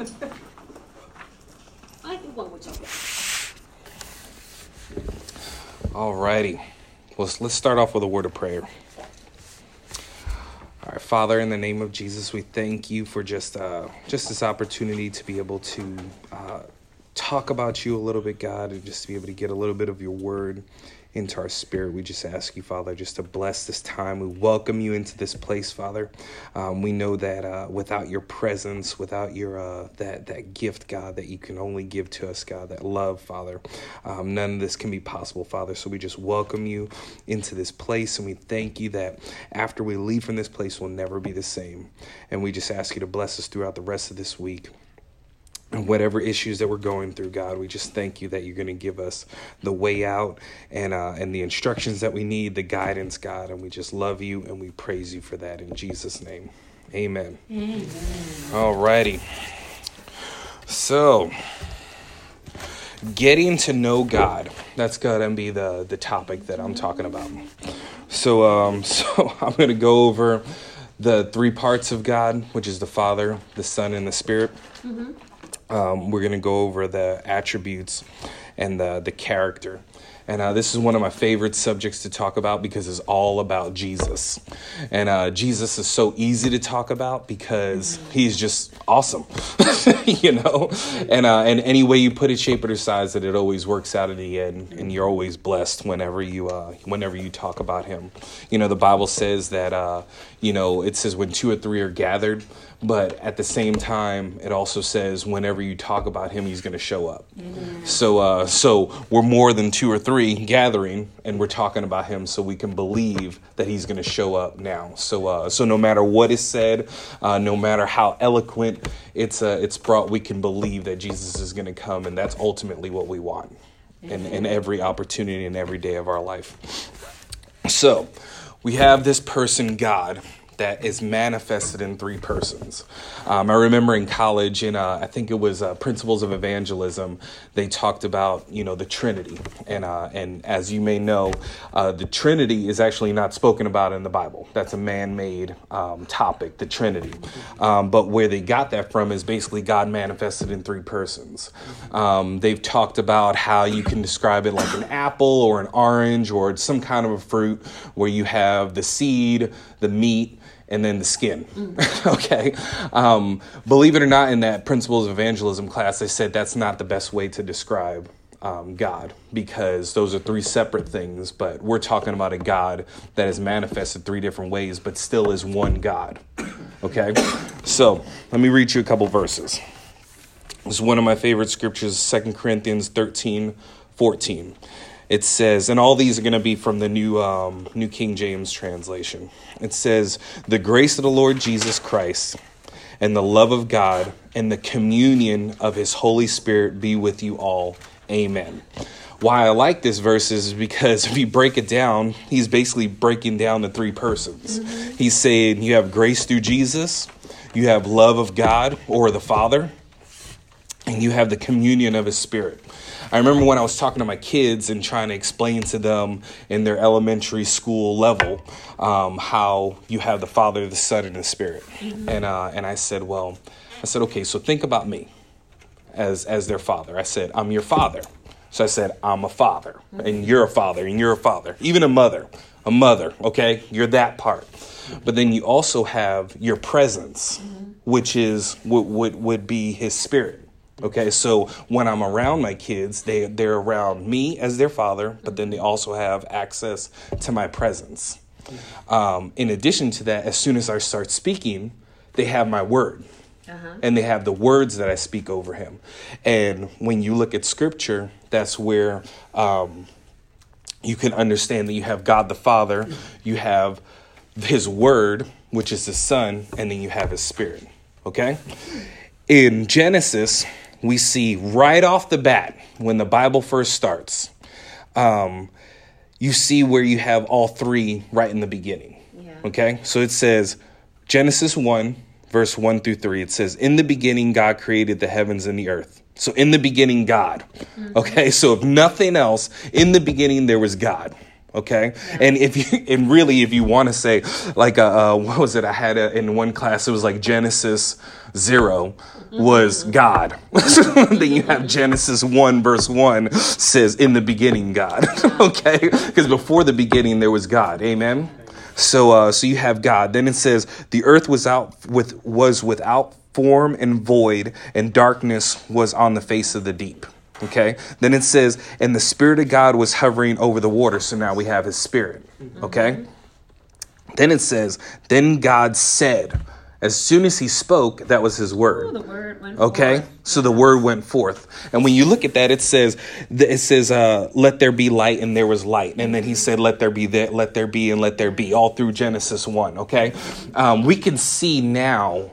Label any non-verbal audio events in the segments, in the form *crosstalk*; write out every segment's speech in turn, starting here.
I think one would jump. Alrighty. Well, let's start off with a word of prayer. All right, Father, in the name of Jesus, we thank you for just uh, just this opportunity to be able to uh, talk about you a little bit, God, and just to be able to get a little bit of your word into our spirit. We just ask you, Father, just to bless this time. We welcome you into this place, Father. Um, we know that uh, without your presence, without your uh, that that gift, God, that you can only give to us, God, that love, Father, um, none of this can be possible, Father. So we just welcome you into this place, and we thank you that after we leave from this place, we'll never be the same. And we just ask you to bless us throughout the rest of this week whatever issues that we're going through, God, we just thank you that you're going to give us the way out and uh, and the instructions that we need, the guidance, God, and we just love you and we praise you for that in Jesus' name, Amen. Amen. All righty. So, getting to know God. That's gonna be the the topic that I'm talking about. So, um, *laughs* so I'm gonna go over the three parts of God, which is the Father, the Son, and the Spirit. Mm-hmm. Um, we're going to go over the attributes and the, the character. And uh, this is one of my favorite subjects to talk about because it's all about Jesus. And uh, Jesus is so easy to talk about because he's just awesome, *laughs* you know? And, uh, and any way you put it, shape it, or size it, it always works out in the end. And you're always blessed whenever you, uh, whenever you talk about him. You know, the Bible says that, uh, you know, it says when two or three are gathered, but at the same time it also says whenever you talk about him he's going to show up. Mm-hmm. so uh, so we're more than two or three gathering and we're talking about him so we can believe that he's going to show up now. So uh, so no matter what is said uh, no matter how eloquent it's uh, it's brought we can believe that jesus is going to come and that's ultimately what we want in, in every opportunity and every day of our life. So we have this person god that is manifested in three persons. Um, I remember in college, in uh, I think it was uh, Principles of Evangelism, they talked about you know the Trinity, and uh, and as you may know, uh, the Trinity is actually not spoken about in the Bible. That's a man-made um, topic, the Trinity. Um, but where they got that from is basically God manifested in three persons. Um, they've talked about how you can describe it like an apple or an orange or some kind of a fruit where you have the seed, the meat and then the skin. Mm. *laughs* okay. Um, believe it or not, in that principles of evangelism class, they said that's not the best way to describe um, God because those are three separate things, but we're talking about a God that is manifested three different ways, but still is one God. *coughs* Okay. So let me read you a couple verses. This is one of my favorite scriptures, Second Corinthians 13 14 it says, and all these are going to be from the new um, New King James translation. It says, "The grace of the Lord Jesus Christ and the love of God and the communion of His Holy Spirit be with you all. Amen." Why I like this verse is because *laughs* if you break it down, he's basically breaking down the three persons. Mm-hmm. He's saying you have grace through Jesus, you have love of God or the Father, and you have the communion of His Spirit. I remember when I was talking to my kids and trying to explain to them in their elementary school level um, how you have the Father, the Son, and the Spirit. Mm-hmm. And, uh, and I said, well, I said, okay, so think about me as, as their father. I said, I'm your father. So I said, I'm a father, and mm-hmm. you're a father, and you're a father, even a mother, a mother, okay? You're that part. But then you also have your presence, mm-hmm. which is what would, would be his spirit. Okay, so when I'm around my kids, they they're around me as their father, but then they also have access to my presence. Um, in addition to that, as soon as I start speaking, they have my word. Uh-huh. And they have the words that I speak over him. And when you look at scripture, that's where um, you can understand that you have God the Father, you have his word, which is the Son, and then you have his spirit. Okay? In Genesis, we see right off the bat when the Bible first starts, um, you see where you have all three right in the beginning. Yeah. Okay, so it says Genesis 1, verse 1 through 3, it says, In the beginning, God created the heavens and the earth. So, in the beginning, God. Mm-hmm. Okay, so if nothing else, in the beginning, there was God. Okay, and if you *laughs* and really, if you want to say like, uh, uh, what was it? I had a, in one class. It was like Genesis zero was God. *laughs* then you have Genesis one verse one says, "In the beginning, God." *laughs* okay, because before the beginning there was God. Amen. So, uh, so you have God. Then it says, "The earth was out with was without form and void, and darkness was on the face of the deep." Okay. Then it says, and the Spirit of God was hovering over the water. So now we have His Spirit. Okay. Then it says, then God said, as soon as He spoke, that was His word. Oh, the word went Okay, forth. so the word went forth, and when you look at that, it says, it says, uh, "Let there be light," and there was light, and then he said, "Let there be that, let there be, and let there be," all through Genesis one. Okay, um, we can see now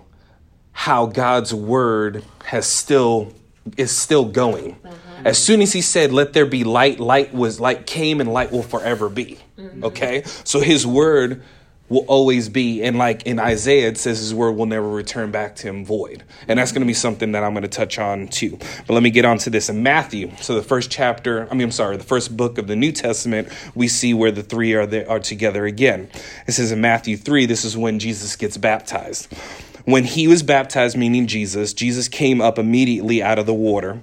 how God's word has still is still going. Mm-hmm. As soon as he said, "Let there be light," light was light came, and light will forever be. Mm-hmm. Okay, so his word will always be and like in isaiah it says his word will never return back to him void. And that's going to be something that i'm going to touch on too. But let me get on to this. In matthew so the first chapter i mean i'm sorry the first book of the new testament we see where the three are there are together again. It says in matthew 3 this is when jesus gets baptized when he was baptized meaning jesus jesus came up immediately out of the water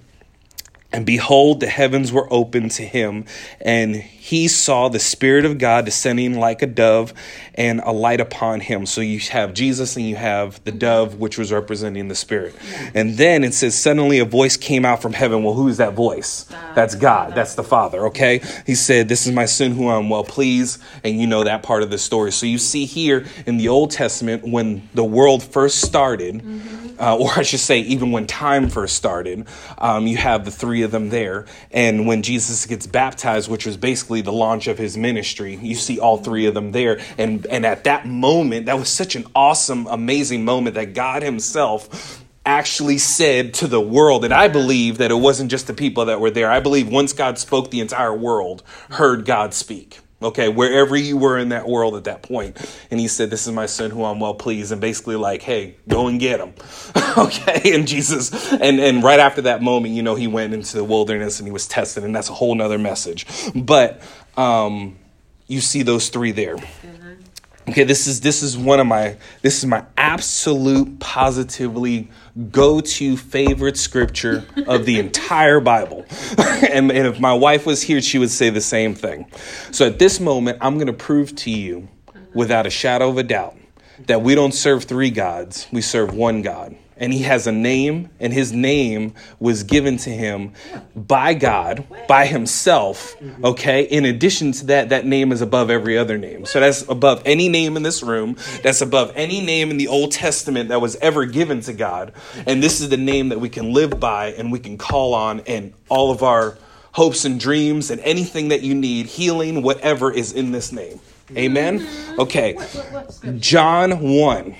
and behold, the heavens were opened to him, and he saw the Spirit of God descending like a dove and a light upon him. So you have Jesus and you have the dove, which was representing the Spirit. And then it says, Suddenly a voice came out from heaven. Well, who's that voice? That's God. That's the Father, okay? He said, This is my son who I'm well pleased. And you know that part of the story. So you see here in the Old Testament, when the world first started, uh, or I should say, even when time first started, um, you have the three of them there. And when Jesus gets baptized, which was basically the launch of his ministry, you see all three of them there. And, and at that moment, that was such an awesome, amazing moment that God Himself actually said to the world. And I believe that it wasn't just the people that were there. I believe once God spoke, the entire world heard God speak okay, wherever you were in that world at that point. And he said, This is my son who I'm well pleased. And basically, like, hey, go and get him. *laughs* okay. And Jesus, and, and right after that moment, you know, he went into the wilderness and he was tested. And that's a whole nother message. But um, you see those three there. Okay, this is this is one of my this is my absolute positively go-to favorite scripture of the entire Bible. *laughs* and, and if my wife was here, she would say the same thing. So at this moment, I'm gonna prove to you without a shadow of a doubt that we don't serve three gods, we serve one God. And he has a name, and his name was given to him by God, by himself. Okay. In addition to that, that name is above every other name. So that's above any name in this room. That's above any name in the Old Testament that was ever given to God. And this is the name that we can live by and we can call on, and all of our hopes and dreams and anything that you need, healing, whatever is in this name. Amen. Okay. John 1.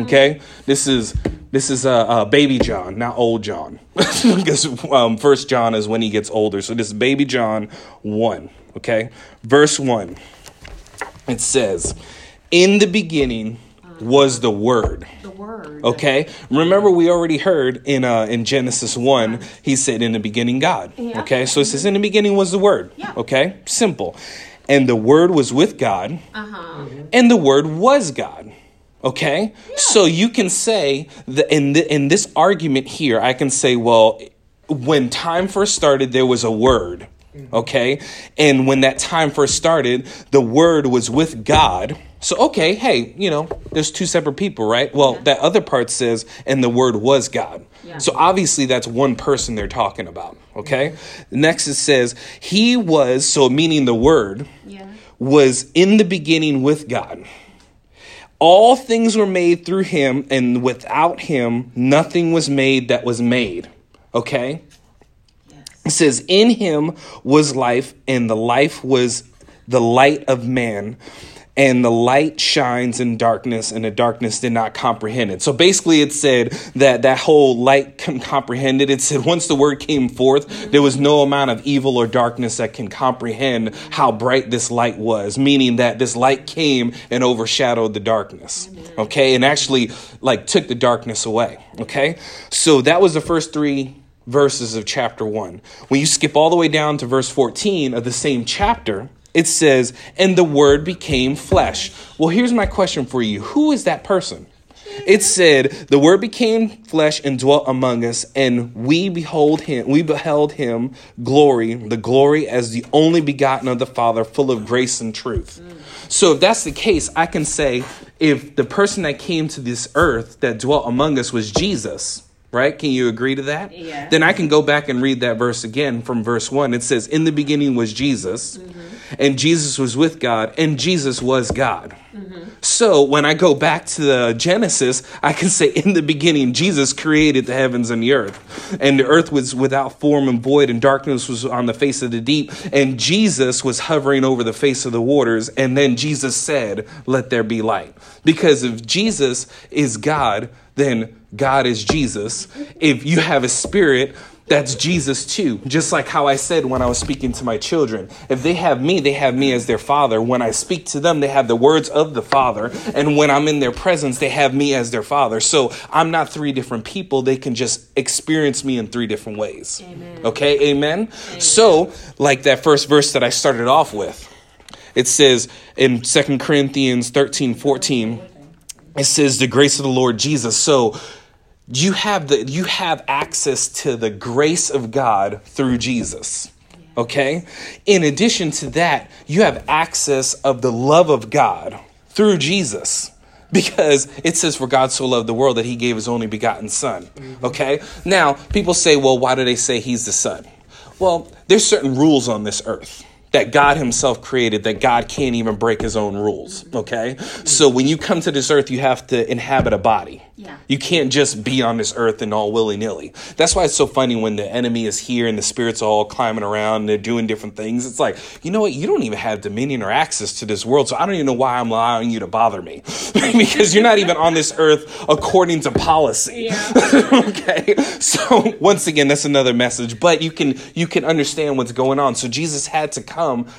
Okay, this is this is uh, uh, baby John, not old John, *laughs* because um, First John is when he gets older. So this is baby John one. Okay, verse one. It says, "In the beginning was the Word." The word. Okay, remember we already heard in uh, in Genesis one, he said, "In the beginning, God." Yeah. Okay, so it says, "In the beginning was the Word." Yeah. Okay, simple, and the Word was with God, Uh huh. and the Word was God. Okay, so you can say that in the, in this argument here, I can say, well, when time first started, there was a Word. Mm-hmm. Okay, and when that time first started, the Word was with God. So okay, hey, you know, there's two separate people, right? Well, Yeah. that other part says, and the Word was God. Yeah. So obviously, that's one person they're talking about. Okay, next it says he was so meaning the Word Yeah. was in the beginning with God. All things were made through him, and without him, nothing was made that was made. Okay? Yes. It says, In him was life, and the life was the light of man. And the light shines in darkness, and the darkness did not comprehend it. So basically, it said that that whole light can comprehend it. It said once the word came forth, there was no amount of evil or darkness that can comprehend how bright this light was, meaning that this light came and overshadowed the darkness. Okay, and actually, like, took the darkness away. Okay, so that was the first three verses of chapter 1. When you skip all the way down to verse 14 of the same chapter, it says, and the word became flesh. Well, here's my question for you Who is that person? It said, The word became flesh and dwelt among us, and we behold him, we beheld him glory, the glory as the only begotten of the Father, full of grace and truth. So if that's the case, I can say if the person that came to this earth that dwelt among us was Jesus, right? Can you agree to that? Yeah. Then I can go back and read that verse again from verse 1. It says, In the beginning was Jesus, mm-hmm. and Jesus was with God, and Jesus was God. Mm-hmm. So when I go back to the Genesis, I can say, In the beginning, Jesus created the heavens and the earth. And the earth was without form and void, and darkness was on the face of the deep. And Jesus was hovering over the face of the waters. And then Jesus said, Let there be light. Because if Jesus is God, then God is Jesus. If you have a spirit, that's Jesus too. Just like how I said when I was speaking to my children. If they have me, they have me as their father. When I speak to them, they have the words of the father. And when I'm in their presence, they have me as their father. So I'm not three different people. They can just experience me in three different ways. Amen. Okay, amen? So, like that first verse that I started off with, it says in Second Corinthians 13 14, it says the grace of the Lord Jesus. So you have the you have access to the grace of God through Jesus. Okay? In addition to that, you have access of the love of God through Jesus. Because it says, For God so loved the world that he gave his only begotten Son. Mm-hmm. Okay? Now, people say, Well, why do they say he's the Son? Well, there's certain rules on this earth that God Himself created that God can't even break His own rules. Okay? So when you come to this earth, you have to inhabit a body. Yeah. You can't just be on this earth and all willy nilly. That's why it's so funny when the enemy is here and the spirits are all climbing around and they're doing different things. It's like, you know what? You don't even have dominion or access to this world. So I don't even know why I'm allowing you to bother me *laughs* because you're not even on this earth according to policy. Yeah. *laughs* okay. So once again, that's another message, but you can, you can understand what's going on. So Jesus had to come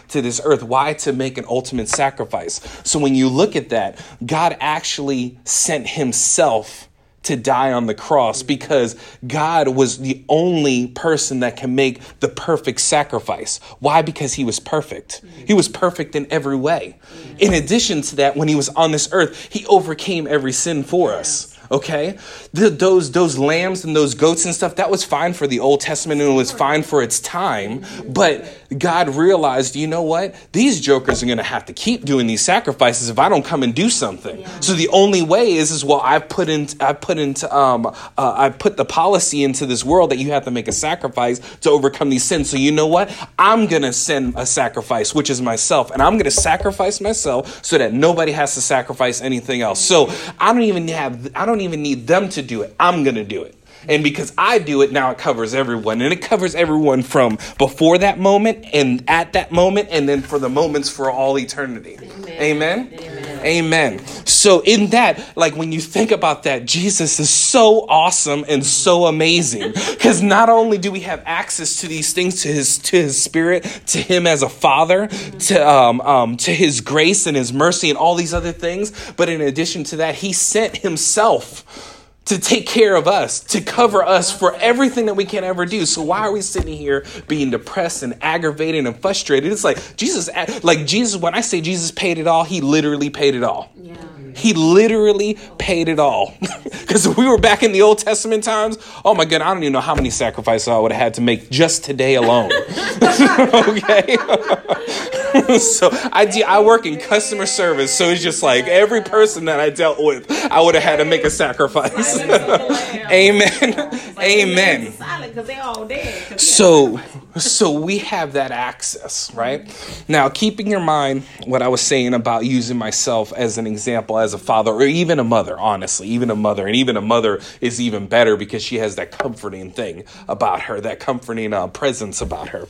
to this earth. Why? To make an ultimate sacrifice. So when you look at that, God actually sent himself to die on the cross because God was the only person that can make the perfect sacrifice. Why? Because he was perfect. He was perfect in every way. In addition to that, when he was on this earth, he overcame every sin for us. Okay, the, those those lambs and those goats and stuff that was fine for the Old Testament and it was fine for its time. But God realized, you know what? These jokers are going to have to keep doing these sacrifices if I don't come and do something. So the only way is, is well, I've put in, I put into, um, uh, I put the policy into this world that you have to make a sacrifice to overcome these sins. So you know what? I'm going to send a sacrifice, which is myself, and I'm going to sacrifice myself so that nobody has to sacrifice anything else. So I don't even have, I don't even need them to do it. I'm going to do it. And because I do it, now it covers everyone. And it covers everyone from before that moment and at that moment, and then for the moments for all eternity. Amen. Amen. Amen. So, in that, like when you think about that, Jesus is so awesome and so amazing. Because not only do we have access to these things, to his to his spirit, to him as a father, to um, um, to his grace and his mercy and all these other things, but in addition to that, he sent himself to take care of us, to cover us for everything that we can ever do. So why are we sitting here being depressed and aggravated and frustrated? It's like Jesus, like Jesus, when I say Jesus paid it all, he literally paid it all. Yeah. He literally paid it all. *laughs* Because if we were back in the Old Testament times, oh my God, I don't even know how many sacrifices I would have had to make just today alone. *laughs* okay? *laughs* so I, de- I work in customer service, so it's just like every person that I dealt with, I would have had to make a sacrifice. Amen. Amen. Silent they all dead. 'cause we So, so we have that access, right? Now, keeping in mind what I was saying about using myself as an example as a father or even a mother, honestly, even a mother, and even a mother is even better because she has that comforting thing about her, that comforting uh, presence about her.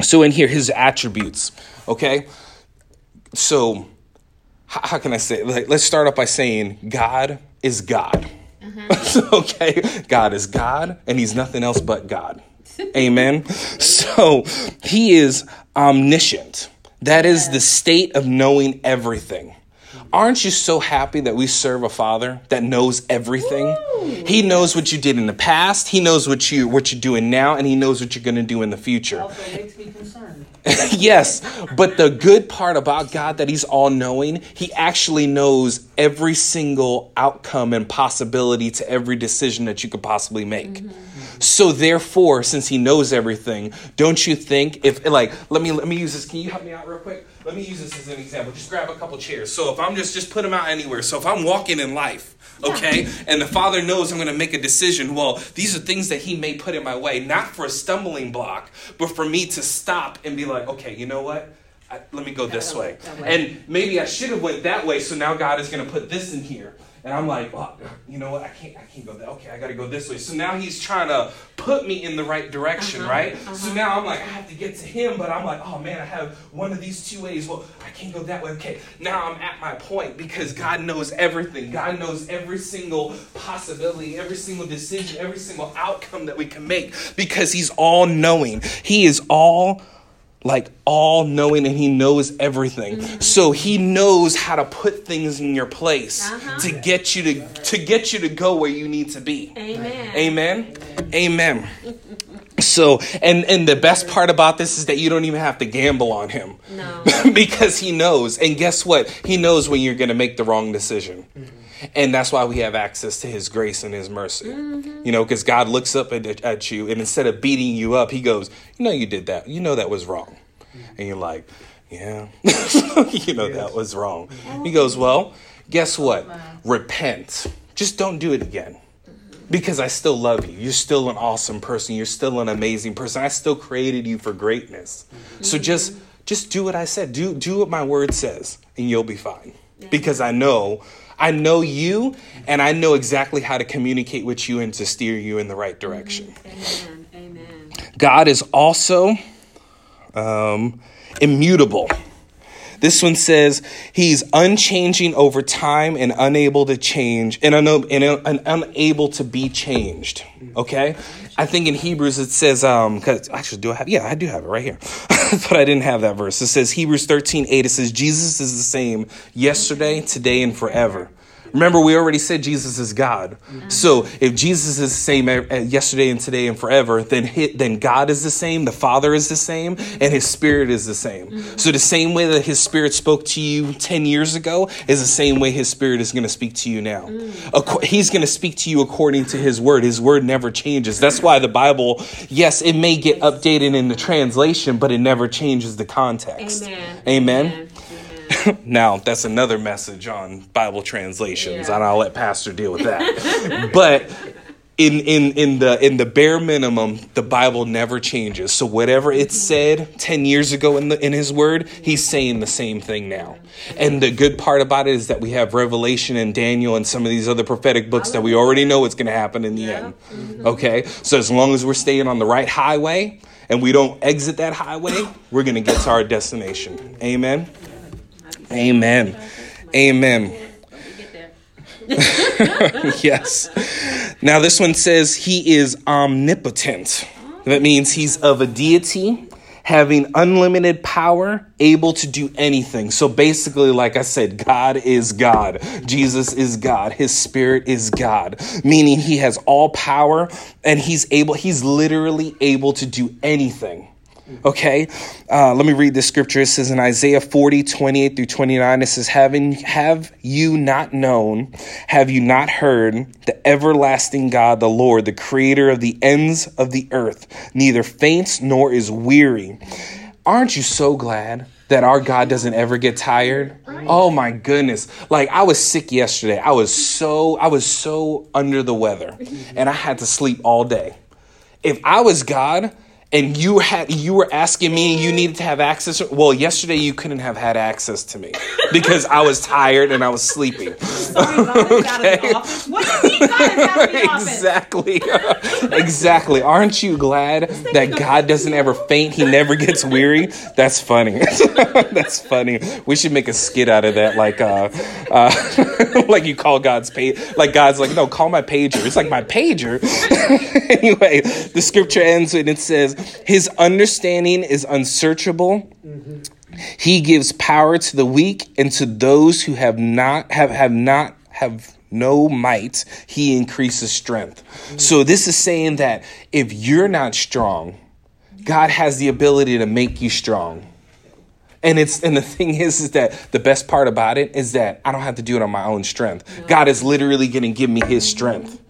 So, in here, his attributes, okay? So, how, how can I say? Like, let's start off by saying God is God. *laughs* okay, God is God, and He's nothing else but God. Amen. So He is omniscient. That is the state of knowing everything. Aren't you so happy that we serve a Father that knows everything? He knows what you did in the past. He knows what you what you're doing now, and He knows what you're going to do in the future. Also makes me concerned. *laughs* yes, but the good part about God that He's all knowing, He actually knows every single outcome and possibility to every decision that you could possibly make. Mm-hmm. So therefore, since He knows everything, don't you think if like let me let me use this? Can you help me out real quick? Let me use this as an example. Just grab a couple chairs. So if I'm just just put them out anywhere. So if I'm walking in life okay? And the Father knows I'm going to make a decision. Well, these are things that He may put in my way, not for a stumbling block, but for me to stop and be like, okay, you know what? I, let me go this way. And maybe I should have went that way, so now God is going to put this in here. And I'm like, oh, you know what? I can't. I can't go that. Okay, I got to go this way. So now he's trying to put me in the right direction, uh-huh, right? Uh-huh. So now I'm like, I have to get to him, but I'm like, oh man, I have one of these two ways. Well, I can't go that way. Okay, now I'm at my point because God knows everything. God knows every single possibility, every single decision, every single outcome that we can make because He's all knowing. He is all like all knowing and he knows everything. Mm-hmm. so he knows how to put things in your place uh-huh. to get you to to get you to go where you need to be. Amen. Amen? Amen, so and and the best part about this is that you don't even have to gamble on him. No. *laughs* because he knows. And guess what? He knows when you're going to make the wrong decision. Mm-hmm. And that's why we have access to his grace and his mercy. Mm-hmm. You know, because God looks up at, at you and instead of beating you up, he goes, You know, you did that. You know, that was wrong. Mm-hmm. And you're like, Yeah, *laughs* you know, that was wrong. He goes, Well, guess what? Repent. Just don't do it again because I still love you. You're still an awesome person. You're still an amazing person. I still created you for greatness. Mm-hmm. So just just do what I said. Do do what my word says and you'll be fine. Because I know I know you and I know exactly how to communicate with you and to steer you in the right direction. Amen. Amen. God is also um, immutable. This one says he's unchanging over time and unable to change and, un- and, un- and unable to be changed. Okay? I think in Hebrews it says, um, cause actually, do I have, yeah, I do have it right here. *laughs* but I didn't have that verse. It says Hebrews 13, 8, it says, Jesus is the same yesterday, today, and forever. Remember, we already said Jesus is God. So if Jesus is the same yesterday and today and forever, then then God is the same, the Father is the same, and His Spirit is the same. Mm-hmm. So the same way that His Spirit spoke to you ten years ago is the same way His Spirit is going to speak to you now. Mm. He's going to speak to you according to His Word. His Word never changes. That's why the Bible, yes, it may get updated in the translation, but it never changes the context. Amen. Amen. Amen. *laughs* now, that's another message on Bible translations, yeah. and I'll let Pastor deal with that. *laughs* but in, in, in the in the bare minimum, the Bible never changes. So whatever it said ten years ago in the in His Word, He's saying the same thing now. And the good part about it is that we have Revelation and Daniel and some of these other prophetic books that we already know what's going to happen in the yeah. end. Mm-hmm. Okay, so as long as we're staying on the right highway and we don't exit that highway, we're going to get to our destination. Amen. Amen. Amen. *laughs* yes. Now, this one says he is omnipotent. That means he's of a deity, having unlimited power, able to do anything. So basically, like I said, God is God. Jesus is God. His spirit is God, meaning he has all power and he's able, he's literally able to do anything. Okay, uh, let me read the scripture. It says in Isaiah 40, 28 through 29, it says, Having, Have you not known, have you not heard, the everlasting God, the Lord, the creator of the ends of the earth, neither faints nor is weary? Aren't you so glad? that our God doesn't ever get tired. Oh my goodness. Like I was sick yesterday. I was so I was so under the weather and I had to sleep all day. If I was God, and you had you were asking me you needed to have access? Well yesterday you couldn't have had access to me because i was tired and i was sleeping. Okay. *laughs* exactly. Exactly. Aren't you glad that god doesn't ever faint? He never gets weary? That's funny. *laughs* That's funny. We should make a skit out of that like uh, uh *laughs* like you call god's page like god's like no call my pager. It's like my pager? Anyway the scripture ends and it says his understanding is unsearchable. Mm-hmm. He gives power to the weak and to those who have not have, have not have no might, he increases strength. Mm-hmm. So this is saying that if you're not strong, God has the ability to make you strong. And it's and the thing is is that the best part about it is that I don't have to do it on my own strength. God is literally going to give me his strength.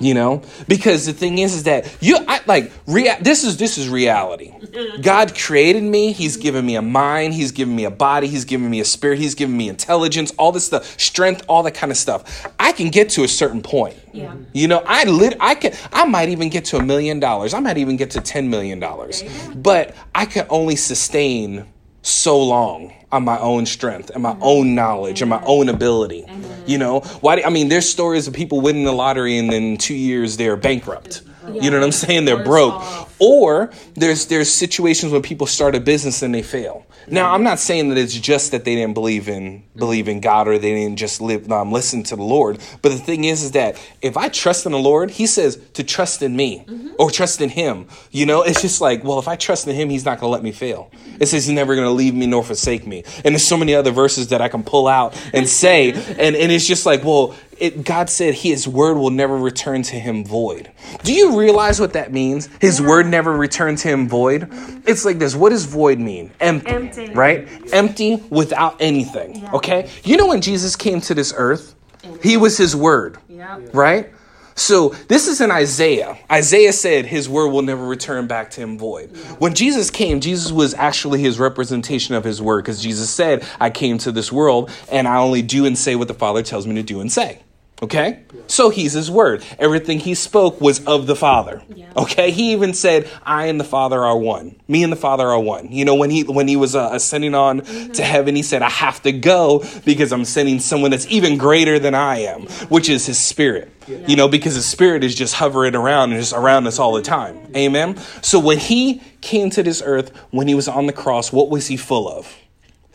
You know? Because the thing is is that you I like rea- this is this is reality. God created me, he's given me a mind, he's given me a body, he's given me a spirit, he's given me intelligence, all this stuff, strength, all that kind of stuff. I can get to a certain point. Yeah. You know, I lit I can I might even get to a million dollars. I might even get to 10 million dollars. But I can only sustain so long on my own strength and my own knowledge and my own ability. You know, why? do- I mean, there's stories of people winning the lottery and then two years they're bankrupt. You know what I'm saying? They're broke. off. Or there's there's situations when people start a business and they fail. Now, I'm not saying that it's just that they didn't believe in believe in God or they didn't just live um, listen to the Lord. But the thing is, is that if I trust in the Lord, He says to trust in me or trust in Him. You know, it's just like, well, if I trust in Him, He's not going to let me fail. It says He's never going to leave me nor forsake me. And there's so many other verses that I can pull out and say, *laughs* and and it's just like, well, it, God said His word will never return to Him void. Do you realize what that means? His word never returned to Him void. It's like this. What does void mean? Empty, Empty. right? Empty without anything. Okay. You know when Jesus came to this earth, He was His word Yeah. right? So this is in Isaiah. Isaiah said his word will never return back to him void. When Jesus came, Jesus was actually his representation of his word because Jesus said, I came to this world and I only do and say what the Father tells me to do and say. Okay? So he's his word. Everything he spoke was of the Father. Yeah. Okay? He even said, I and the Father are one. Me and the Father are one. You know, when he when he was uh, ascending on to heaven, he said, I have to go because I'm sending someone that's even greater than I am, which is his spirit. You know, because his spirit is just hovering around and just around us all the time. Amen. So when he came to this earth, when he was on the cross, what was he full of?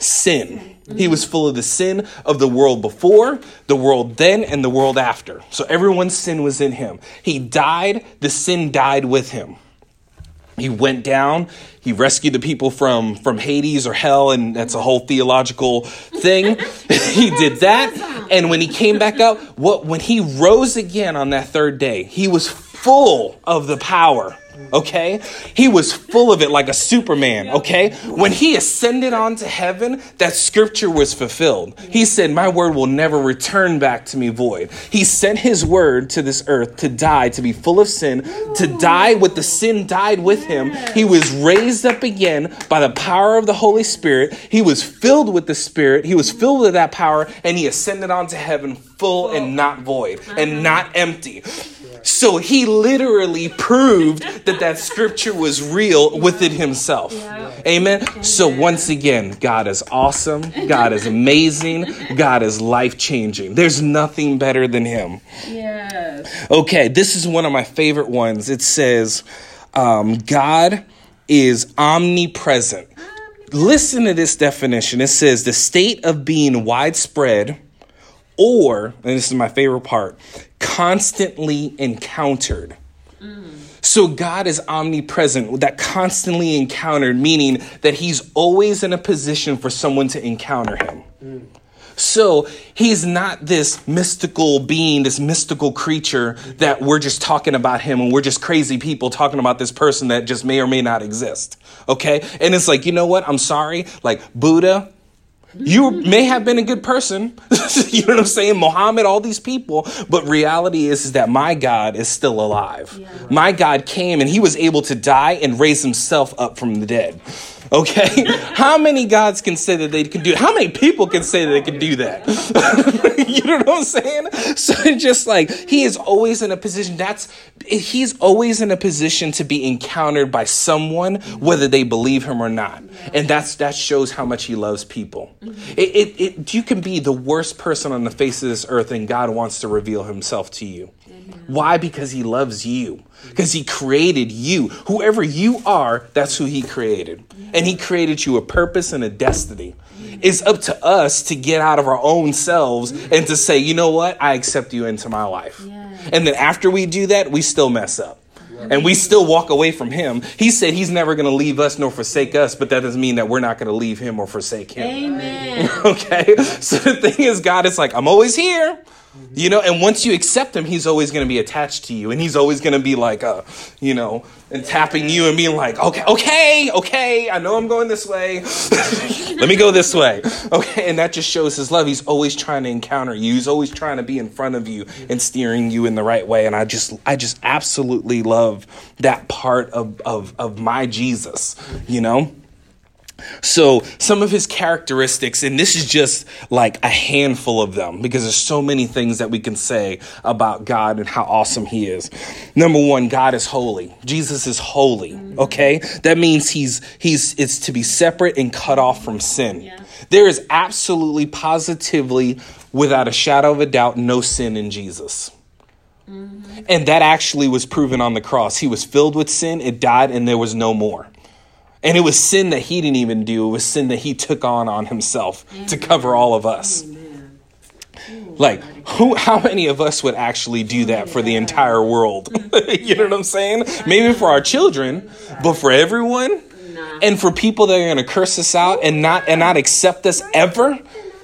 Sin. He was full of the sin of the world before, the world then, and the world after. So everyone's sin was in him. He died, the sin died with him. He went down, he rescued the people from, from Hades or hell, and that's a whole theological thing. *laughs* he did that. And when he came back up, what when he rose again on that third day, he was full of the power. Okay? He was full of it like a Superman. Okay? When he ascended onto heaven, that scripture was fulfilled. He said, My word will never return back to me void. He sent his word to this earth to die, to be full of sin, to die with the sin died with him. He was raised up again by the power of the Holy Spirit. He was filled with the Spirit. He was filled with that power, and he ascended onto heaven full and not void and uh-huh. not empty. So he literally proved that that scripture was real within himself. Amen. So once again, God is awesome. God is amazing. God is life changing. There's nothing better than him. Yes. Okay, this is one of my favorite ones. It says, um, God is omnipresent. Listen to this definition. It says the state of being widespread or, and this is my favorite part, constantly encountered. So God is omnipresent, that constantly encountered, meaning that He's always in a position for someone to encounter Him. So he's not this mystical being, this mystical creature that we're just talking about him and we're just crazy people talking about this person that just may or may not exist. Okay? And it's like, you know what? I'm sorry. Like Buddha, you may have been a good person. *laughs* you know what I'm saying? Muhammad, all these people. But reality is, is that my God is still alive. My God came and he was able to die and raise himself up from the dead. Okay? *laughs* How many gods can say that they can do How many people can say that they can do that? *laughs* you know what I'm saying? So it's just like he is always in a position that's he's always in a position to be encountered by someone, whether they believe him or not. And that's that shows how much he loves people. It, it, it you can be the worst person on the face of this earth and God wants to reveal himself to you. Why? Because he loves you. Because he created you. Whoever you are, that's who he created. And he created you a purpose and a destiny. It's up to us to get out of our own selves and to say, you know what? I accept you into my life. And then after we do that, we still mess up. And we still walk away from him. He said he's never going to leave us nor forsake us, but that doesn't mean that we're not going to leave him or forsake him. Amen. *laughs* Okay? So the thing is, God is like, I'm always here, You know, and once you accept him, he's always going to be attached to you, and he's always going to be like, uh, you know, and tapping you and being like, okay, okay, okay, I know I'm going this way. *laughs* Let me go this way. Okay, and that just shows his love. He's always trying to encounter you. He's always trying to be in front of you and steering you in the right way. And I just, I just absolutely love that part of of of my Jesus. You know. So, some of his characteristics, and this is just like a handful of them because there's so many things that we can say about God and how awesome he is. Number 1, God is holy. Jesus is holy, okay? That means he's he's it's to be separate and cut off from sin. Yeah. There is absolutely positively without a shadow of a doubt no sin in Jesus. Mm-hmm. And that actually was proven on the cross. He was filled with sin, it died and there was no more. And it was sin that he didn't even do. It was sin that he took on on himself to cover all of us. Amen. Like, who? How many of us would actually do that for the entire world? *laughs* you know what I'm saying? Maybe for our children, but for everyone, and for people that are going to curse us out and not and not accept us ever,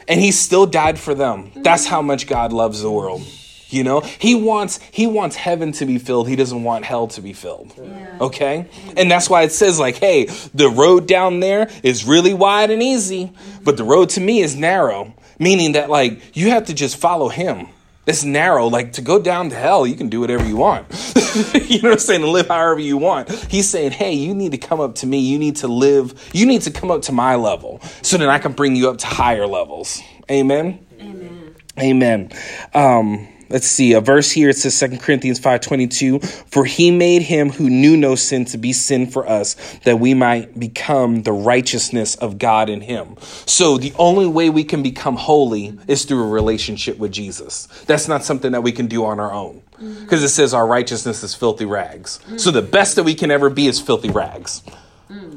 and he still died for them. That's how much God loves the world. You know, he wants he wants heaven to be filled. He doesn't want hell to be filled. Yeah. Okay? And that's why it says like, hey, the road down there is really wide and easy, but the road to me is narrow, meaning that like you have to just follow him. It's narrow. Like to go down to hell, you can do whatever you want. *laughs* you know what I'm saying? To live however you want. He's saying, hey, you need to come up to me. You need to live, you need to come up to my level so that I can bring you up to higher levels. Amen. Amen. Amen. Um, let's see a verse here. It says 2 Corinthians 5.22, For he made him who knew no sin to be sin for us, that we might become the righteousness of God in him. So the only way we can become holy is through a relationship with Jesus. That's not something that we can do on our own. Mm-hmm. Because it says our righteousness is filthy rags. So the best that we can ever be is filthy rags.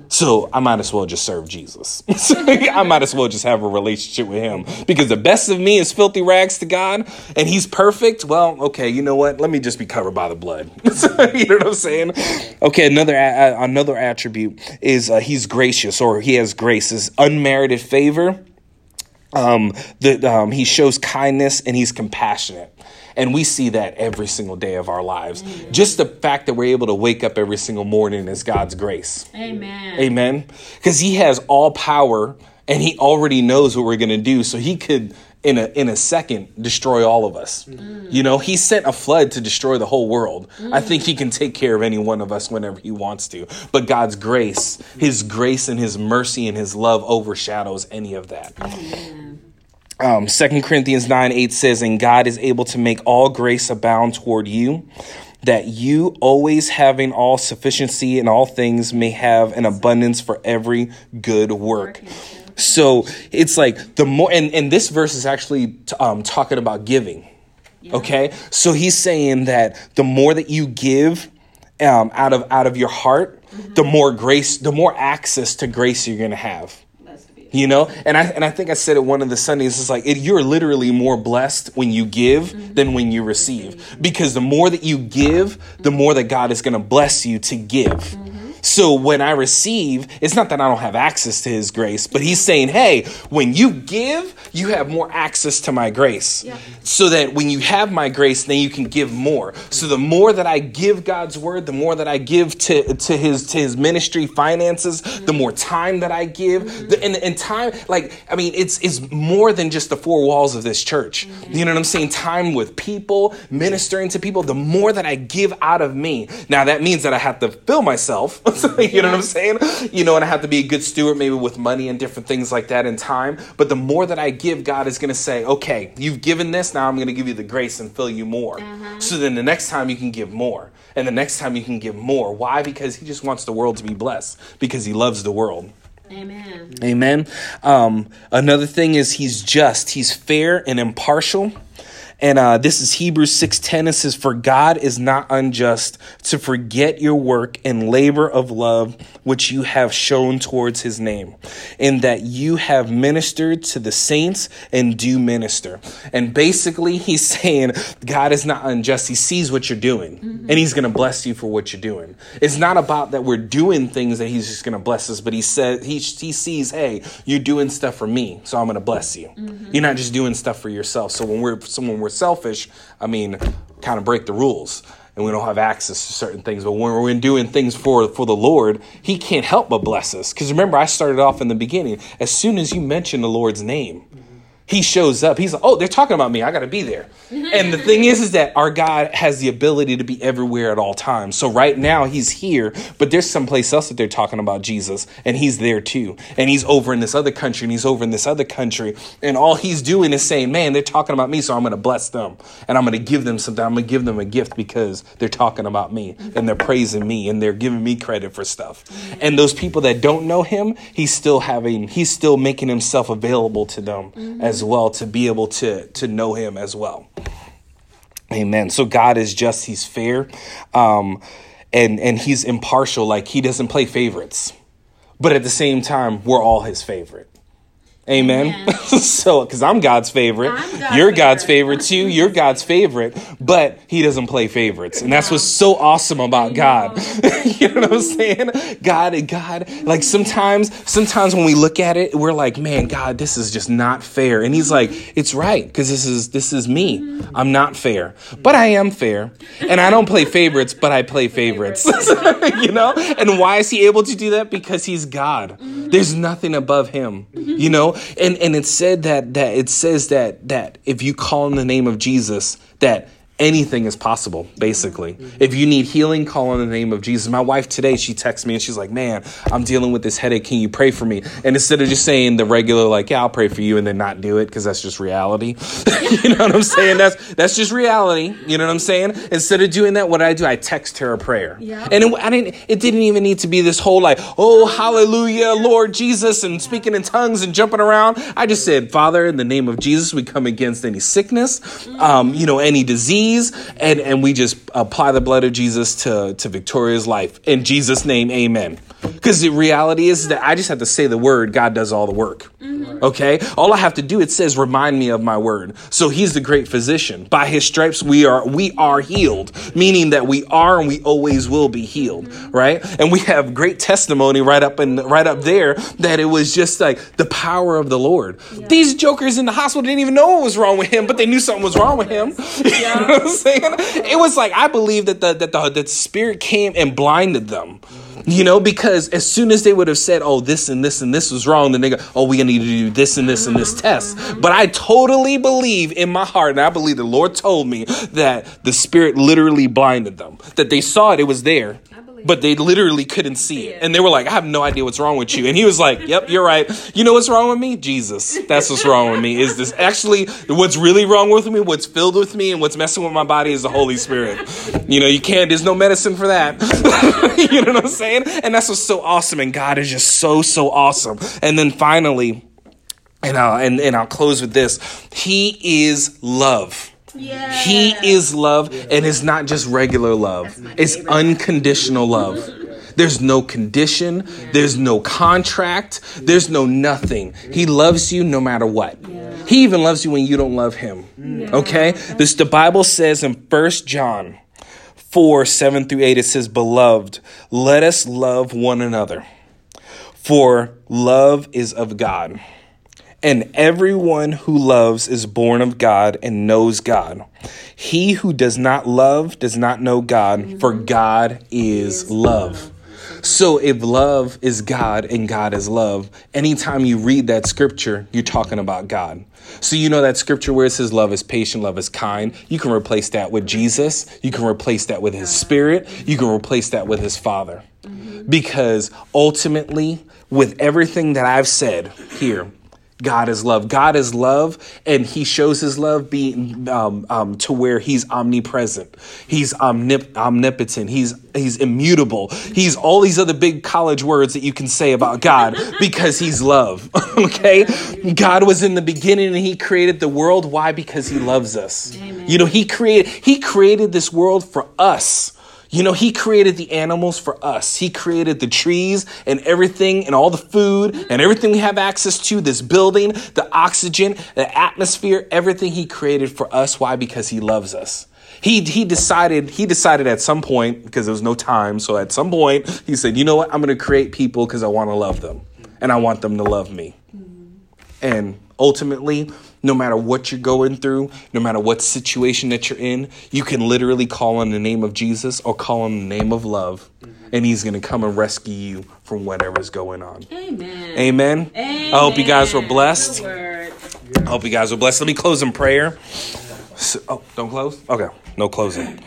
So I might as well just serve Jesus. *laughs* I might as well just have a relationship with him because the best of me is filthy rags to God and he's perfect. Well, okay, you know what? Let me just be covered by the blood. *laughs* you know what I'm saying? Okay, another a- another attribute is uh, he's gracious or he has grace is unmerited favor. Um, the, um, he shows kindness and he's compassionate. And we see that every single day of our lives. Just the fact that we're able to wake up every single morning is God's grace. Amen. Amen. Because he has all power and he already knows what we're going to do. So he could, in a, in a second, destroy all of us. Mm. You know, he sent a flood to destroy the whole world. I mm. think he can take care of any one of us whenever he wants to. But God's grace, his grace and his mercy and his love overshadows any of that. Um, 2 Corinthians 9 8 says, And God is able to make all grace abound toward you, that you, always having all sufficiency in all things, may have an abundance for every good work. So it's like the more, and, and this verse is actually t- um, talking about giving. Okay, so he's saying that the more that you give um, out of out of your heart, the more grace, the more access to grace you're have Blessed to be. You know? And i and i think i said it one of the sundays it's like it, you're literally more blessed when you give mm-hmm. than when you receive. Because the more that you give the more that god is going to bless you to give mm-hmm. So when i receive it's not that i don't have access to his grace but he's saying hey when you give you have more access to my grace. Yeah. so that when you have my grace then you can give more. So the more that i give god's word the more that i give to to his to his ministry finances the more time that i give. The, and, and time like i mean it's it's more than just the four walls of this church. Mm-hmm. You know what i'm saying? Time with people ministering to people the more that i give out of me. Now that means that i have to fill myself *laughs* *laughs* you know what i'm saying? You know and i have to be a good steward maybe with money and different things like that in time. But the more that i give god is going to say okay you've given this now i'm going to give you the grace and fill you more. So then the next time you can give more and the next time you can give more. Why? Because he just wants the world to be blessed because he loves the world. Amen. Amen. Um, another thing is he's just, he's fair and impartial. And uh, this is Hebrews 6:10. It says, For God is not unjust to forget your work and labor of love which you have shown towards his name, in that you have ministered to the saints and do minister. And basically, he's *laughs* saying God is not unjust. He sees what you're doing, and he's gonna bless you for what you're doing. It's not about that we're doing things that he's just gonna bless us, but he says he, he sees, hey, you're doing stuff for me, so I'm gonna bless you. You're not just doing stuff for yourself. So when we're so when we're selfish, I mean, kind of break the rules and we don't have access to certain things. But when we're doing things for for the Lord, He can't help but bless us. Because remember, I started off in the beginning. As soon as you mention the Lord's name, he shows up. He's like, oh, they're talking about me. I got to be there. *laughs* and the thing is, is that our God has the ability to be everywhere at all times. So right now he's here, but there's someplace else that they're talking about Jesus, and he's there too. And he's over in this other country, and he's over in this other country, and all he's doing is saying, man, they're talking about me, so I'm going to bless them, and I'm going to give them something. I'm going to give them a gift because they're talking about me, and they're praising me, and they're giving me credit for stuff. And those people that don't know him, he's still having, he's still making himself available to them mm-hmm. as well to be able to to know him as well. Amen. So god is just he's fair um and and he's impartial. Like he doesn't play favorites. But at the same time we're all his favorite Amen. Amen. *laughs* so, because I'm God's favorite, I'm God's you're God's favorite. favorite too. You're God's favorite, but He doesn't play favorites, and that's what's so awesome about God. *laughs* you know what I'm saying? God, God, like sometimes, sometimes when we look at it, we're like, man, God, this is just not fair, and He's like, it's right because this is this is me. I'm not fair, but I am fair, and I don't play favorites, but I play favorites. *laughs* you know, and why is He able to do that? Because He's God. There's nothing above Him. You know, and and it said that that it says that that if you call in the name of Jesus, that anything is possible basically. If you need healing call on the name of jesus. My wife today she texts me and she's like man i'm dealing with this headache. Can you pray for me? And instead of just saying the regular like yeah i'll pray for you and then not do it because that's just reality. *laughs* You know what i'm saying? That's that's just reality. You know what i'm saying? Instead of doing that what i do i text her a prayer. Yeah. and it, I didn't, it didn't even need to be this whole like, oh, hallelujah, Lord Jesus, and speaking in tongues and jumping around. I just said, Father, in the name of Jesus, we come against any sickness, um, you know, any disease, and, and we just apply the blood of Jesus to, to Victoria's life. In Jesus' name, amen. Because the reality is that I just have to say the word, God does all the work. Mm-hmm. Okay? All I have to do, it says, remind me of my word. So he's the great physician. By his stripes we are we are healed, meaning that we are and we always will be healed, mm-hmm. right? And we have great testimony right up and right up there that it was just like the power of the Lord. These jokers in the hospital didn't even know what was wrong with him, but they knew something was wrong with him. *laughs* you know what I'm saying? It was like I believe that the that the, that spirit came and blinded them. You know, because as soon as they would have said, "Oh, this and this and this was wrong," then they go, "Oh, we gonna need to do this and this and this test." But I totally believe in my heart, and I believe the Lord told me that the Spirit literally blinded them. That they saw it; it was there, but they literally couldn't see it, and they were like, "I have no idea what's wrong with you." And He was like, *laughs* "Yep, you're right. You know what's wrong with me? Jesus. That's what's wrong with me. Is this actually what's really wrong with me? What's filled with me and what's messing with my body is the Holy Spirit. You know, you can't. There's no medicine for that. *laughs* you know what I'm saying? And that's what's so awesome. And God is just so so awesome. And then finally, and I'll and, and I'll close with this. He is love. Yeah. He is love, and it's not just regular love. It's favorite. unconditional love. There's no condition. There's no contract. There's no nothing. He loves you no matter what. He even loves you when you don't love him. Okay? This the Bible says in First John 4, 7 through 8, it says, Beloved, let us love one another. For love is of God. And everyone who loves is born of God and knows God. He who does not love does not know God, for God is love. So if love is God and God is love, anytime you read that scripture, you're talking about God. So you know that scripture where it says love is patient, love is kind. You can replace that with Jesus. You can replace that with his spirit. You can replace that with his father. Mm-hmm. Because ultimately, with everything that I've said here, God is love. God is love, and He shows His love being um, um, to where He's omnipresent. He's omnip- omnipotent. He's He's immutable. He's all these other big college words that you can say about God *laughs* because He's love. *laughs* okay, God was in the beginning and He created the world. Why? Because He loves us. You know, He created He created this world for us. You know, he created the animals for us. He created the trees and everything and all the food and everything we have access to, this building, the oxygen, the atmosphere, everything he created for us. Why? Because he loves us. He, he decided he decided at some point because there was no time so at some point he said you know what i'm going to create people because i want to love them and i want them to love me and ultimately no matter what you're going through, no matter what situation that you're in, you can literally call on the name of Jesus or call on the name of love, and He's going to come and rescue you from whatever's going on. Amen. Amen. Amen. I hope you guys were blessed. I hope you guys were blessed. Let me close in prayer. So- oh, don't close? Okay, no closing.